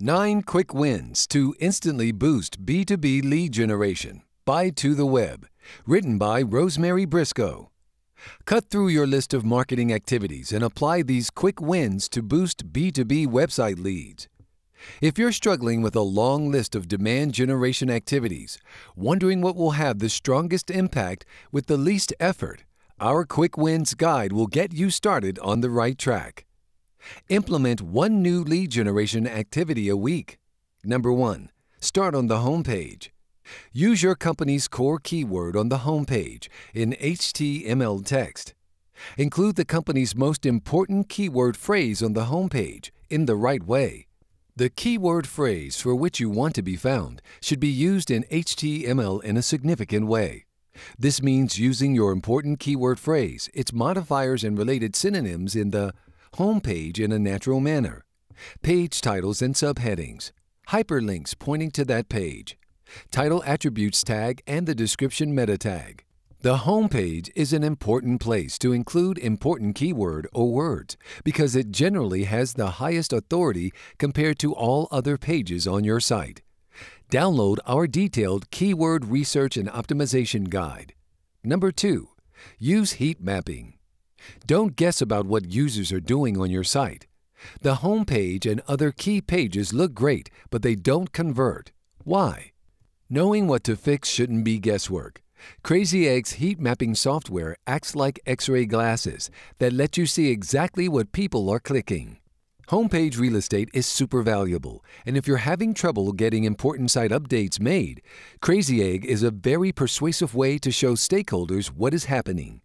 Nine quick wins to instantly boost B2B lead generation by To the Web. Written by Rosemary Briscoe. Cut through your list of marketing activities and apply these quick wins to boost B2B website leads. If you're struggling with a long list of demand generation activities, wondering what will have the strongest impact with the least effort, our Quick Wins Guide will get you started on the right track. Implement one new lead generation activity a week. Number one, start on the homepage. Use your company's core keyword on the homepage in HTML text. Include the company's most important keyword phrase on the homepage in the right way. The keyword phrase for which you want to be found should be used in HTML in a significant way. This means using your important keyword phrase, its modifiers and related synonyms in the home page in a natural manner, page titles and subheadings, hyperlinks pointing to that page, title attributes tag and the description meta tag. The home page is an important place to include important keyword or words because it generally has the highest authority compared to all other pages on your site. Download our detailed keyword research and optimization guide. Number 2. Use heat mapping. Don't guess about what users are doing on your site. The home page and other key pages look great, but they don't convert. Why? Knowing what to fix shouldn't be guesswork. Crazy Egg's heat mapping software acts like x ray glasses that let you see exactly what people are clicking. Homepage real estate is super valuable, and if you're having trouble getting important site updates made, Crazy Egg is a very persuasive way to show stakeholders what is happening.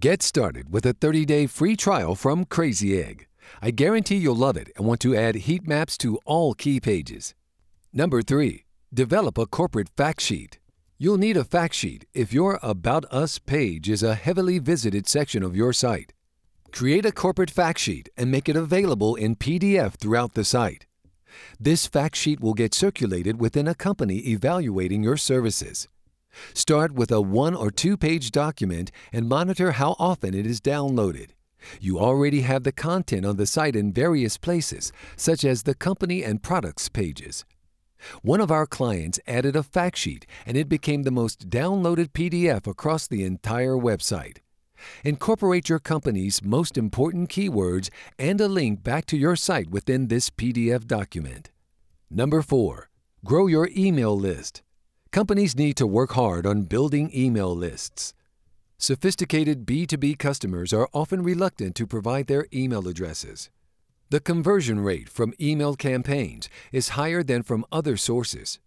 Get started with a 30 day free trial from Crazy Egg. I guarantee you'll love it and want to add heat maps to all key pages. Number 3. Develop a corporate fact sheet. You'll need a fact sheet if your About Us page is a heavily visited section of your site. Create a corporate fact sheet and make it available in PDF throughout the site. This fact sheet will get circulated within a company evaluating your services. Start with a one or two page document and monitor how often it is downloaded. You already have the content on the site in various places, such as the company and products pages. One of our clients added a fact sheet and it became the most downloaded PDF across the entire website. Incorporate your company's most important keywords and a link back to your site within this PDF document. Number 4. Grow your email list. Companies need to work hard on building email lists. Sophisticated B2B customers are often reluctant to provide their email addresses. The conversion rate from email campaigns is higher than from other sources.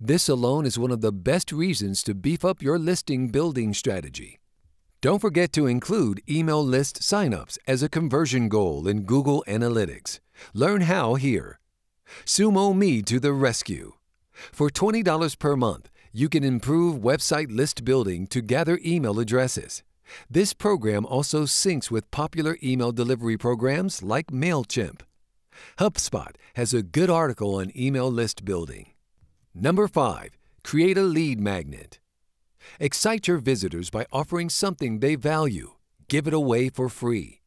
This alone is one of the best reasons to beef up your listing building strategy. Don't forget to include email list signups as a conversion goal in Google Analytics. Learn how here. Sumo Me to the rescue. For $20 per month, you can improve website list building to gather email addresses. This program also syncs with popular email delivery programs like MailChimp. HubSpot has a good article on email list building. Number 5. Create a lead magnet. Excite your visitors by offering something they value. Give it away for free.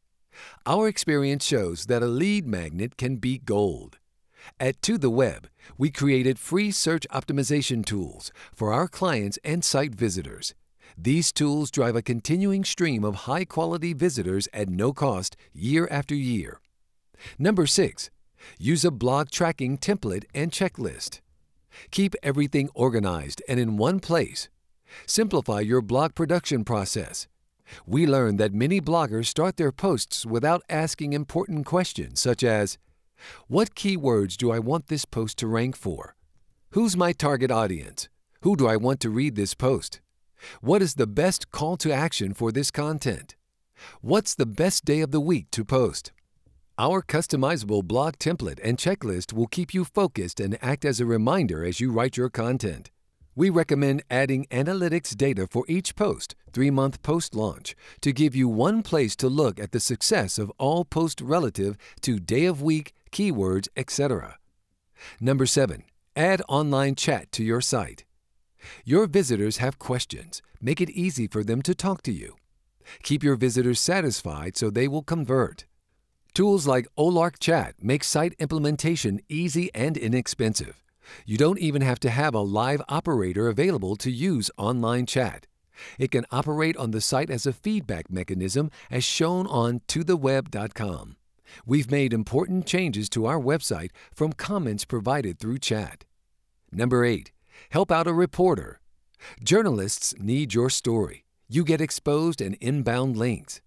Our experience shows that a lead magnet can be gold. At To The Web, we created free search optimization tools for our clients and site visitors. These tools drive a continuing stream of high quality visitors at no cost year after year. Number 6. Use a blog tracking template and checklist. Keep everything organized and in one place. Simplify your blog production process. We learned that many bloggers start their posts without asking important questions such as what keywords do I want this post to rank for? Who's my target audience? Who do I want to read this post? What is the best call to action for this content? What's the best day of the week to post? Our customizable blog template and checklist will keep you focused and act as a reminder as you write your content. We recommend adding analytics data for each post, three month post launch, to give you one place to look at the success of all posts relative to day of week, keywords, etc. Number 7. Add online chat to your site. Your visitors have questions. Make it easy for them to talk to you. Keep your visitors satisfied so they will convert. Tools like Olark Chat make site implementation easy and inexpensive. You don't even have to have a live operator available to use online chat. It can operate on the site as a feedback mechanism as shown on totheweb.com. We've made important changes to our website from comments provided through chat. Number 8. Help out a reporter. Journalists need your story. You get exposed and inbound links.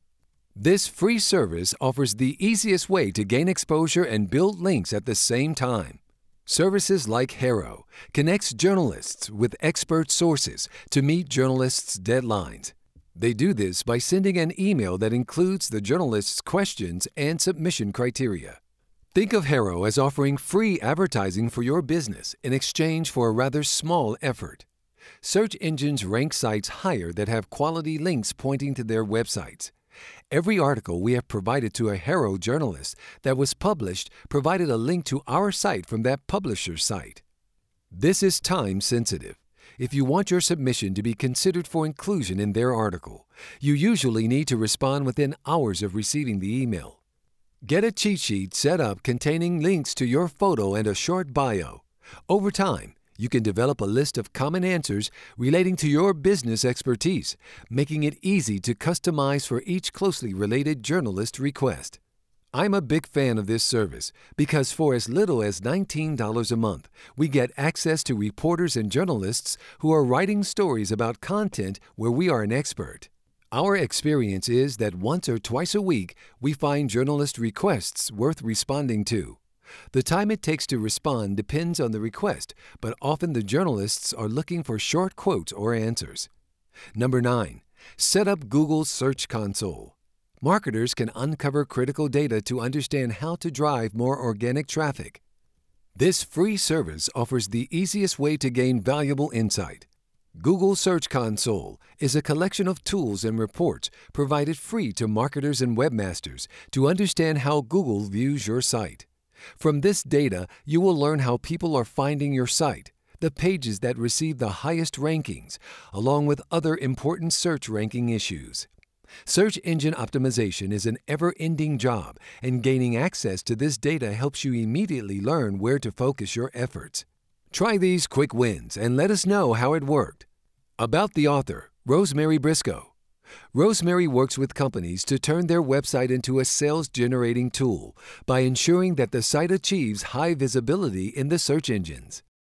This free service offers the easiest way to gain exposure and build links at the same time. Services like HARO connects journalists with expert sources to meet journalists' deadlines. They do this by sending an email that includes the journalist's questions and submission criteria. Think of HARO as offering free advertising for your business in exchange for a rather small effort. Search engines rank sites higher that have quality links pointing to their websites. Every article we have provided to a HARO journalist that was published provided a link to our site from that publisher's site. This is time sensitive. If you want your submission to be considered for inclusion in their article, you usually need to respond within hours of receiving the email. Get a cheat sheet set up containing links to your photo and a short bio. Over time, you can develop a list of common answers relating to your business expertise, making it easy to customize for each closely related journalist request. I'm a big fan of this service because for as little as $19 a month, we get access to reporters and journalists who are writing stories about content where we are an expert. Our experience is that once or twice a week, we find journalist requests worth responding to. The time it takes to respond depends on the request, but often the journalists are looking for short quotes or answers. Number 9. Set up Google Search Console. Marketers can uncover critical data to understand how to drive more organic traffic. This free service offers the easiest way to gain valuable insight. Google Search Console is a collection of tools and reports provided free to marketers and webmasters to understand how Google views your site. From this data, you will learn how people are finding your site, the pages that receive the highest rankings, along with other important search ranking issues. Search engine optimization is an ever ending job, and gaining access to this data helps you immediately learn where to focus your efforts. Try these quick wins and let us know how it worked. About the author, Rosemary Briscoe. Rosemary works with companies to turn their website into a sales generating tool by ensuring that the site achieves high visibility in the search engines.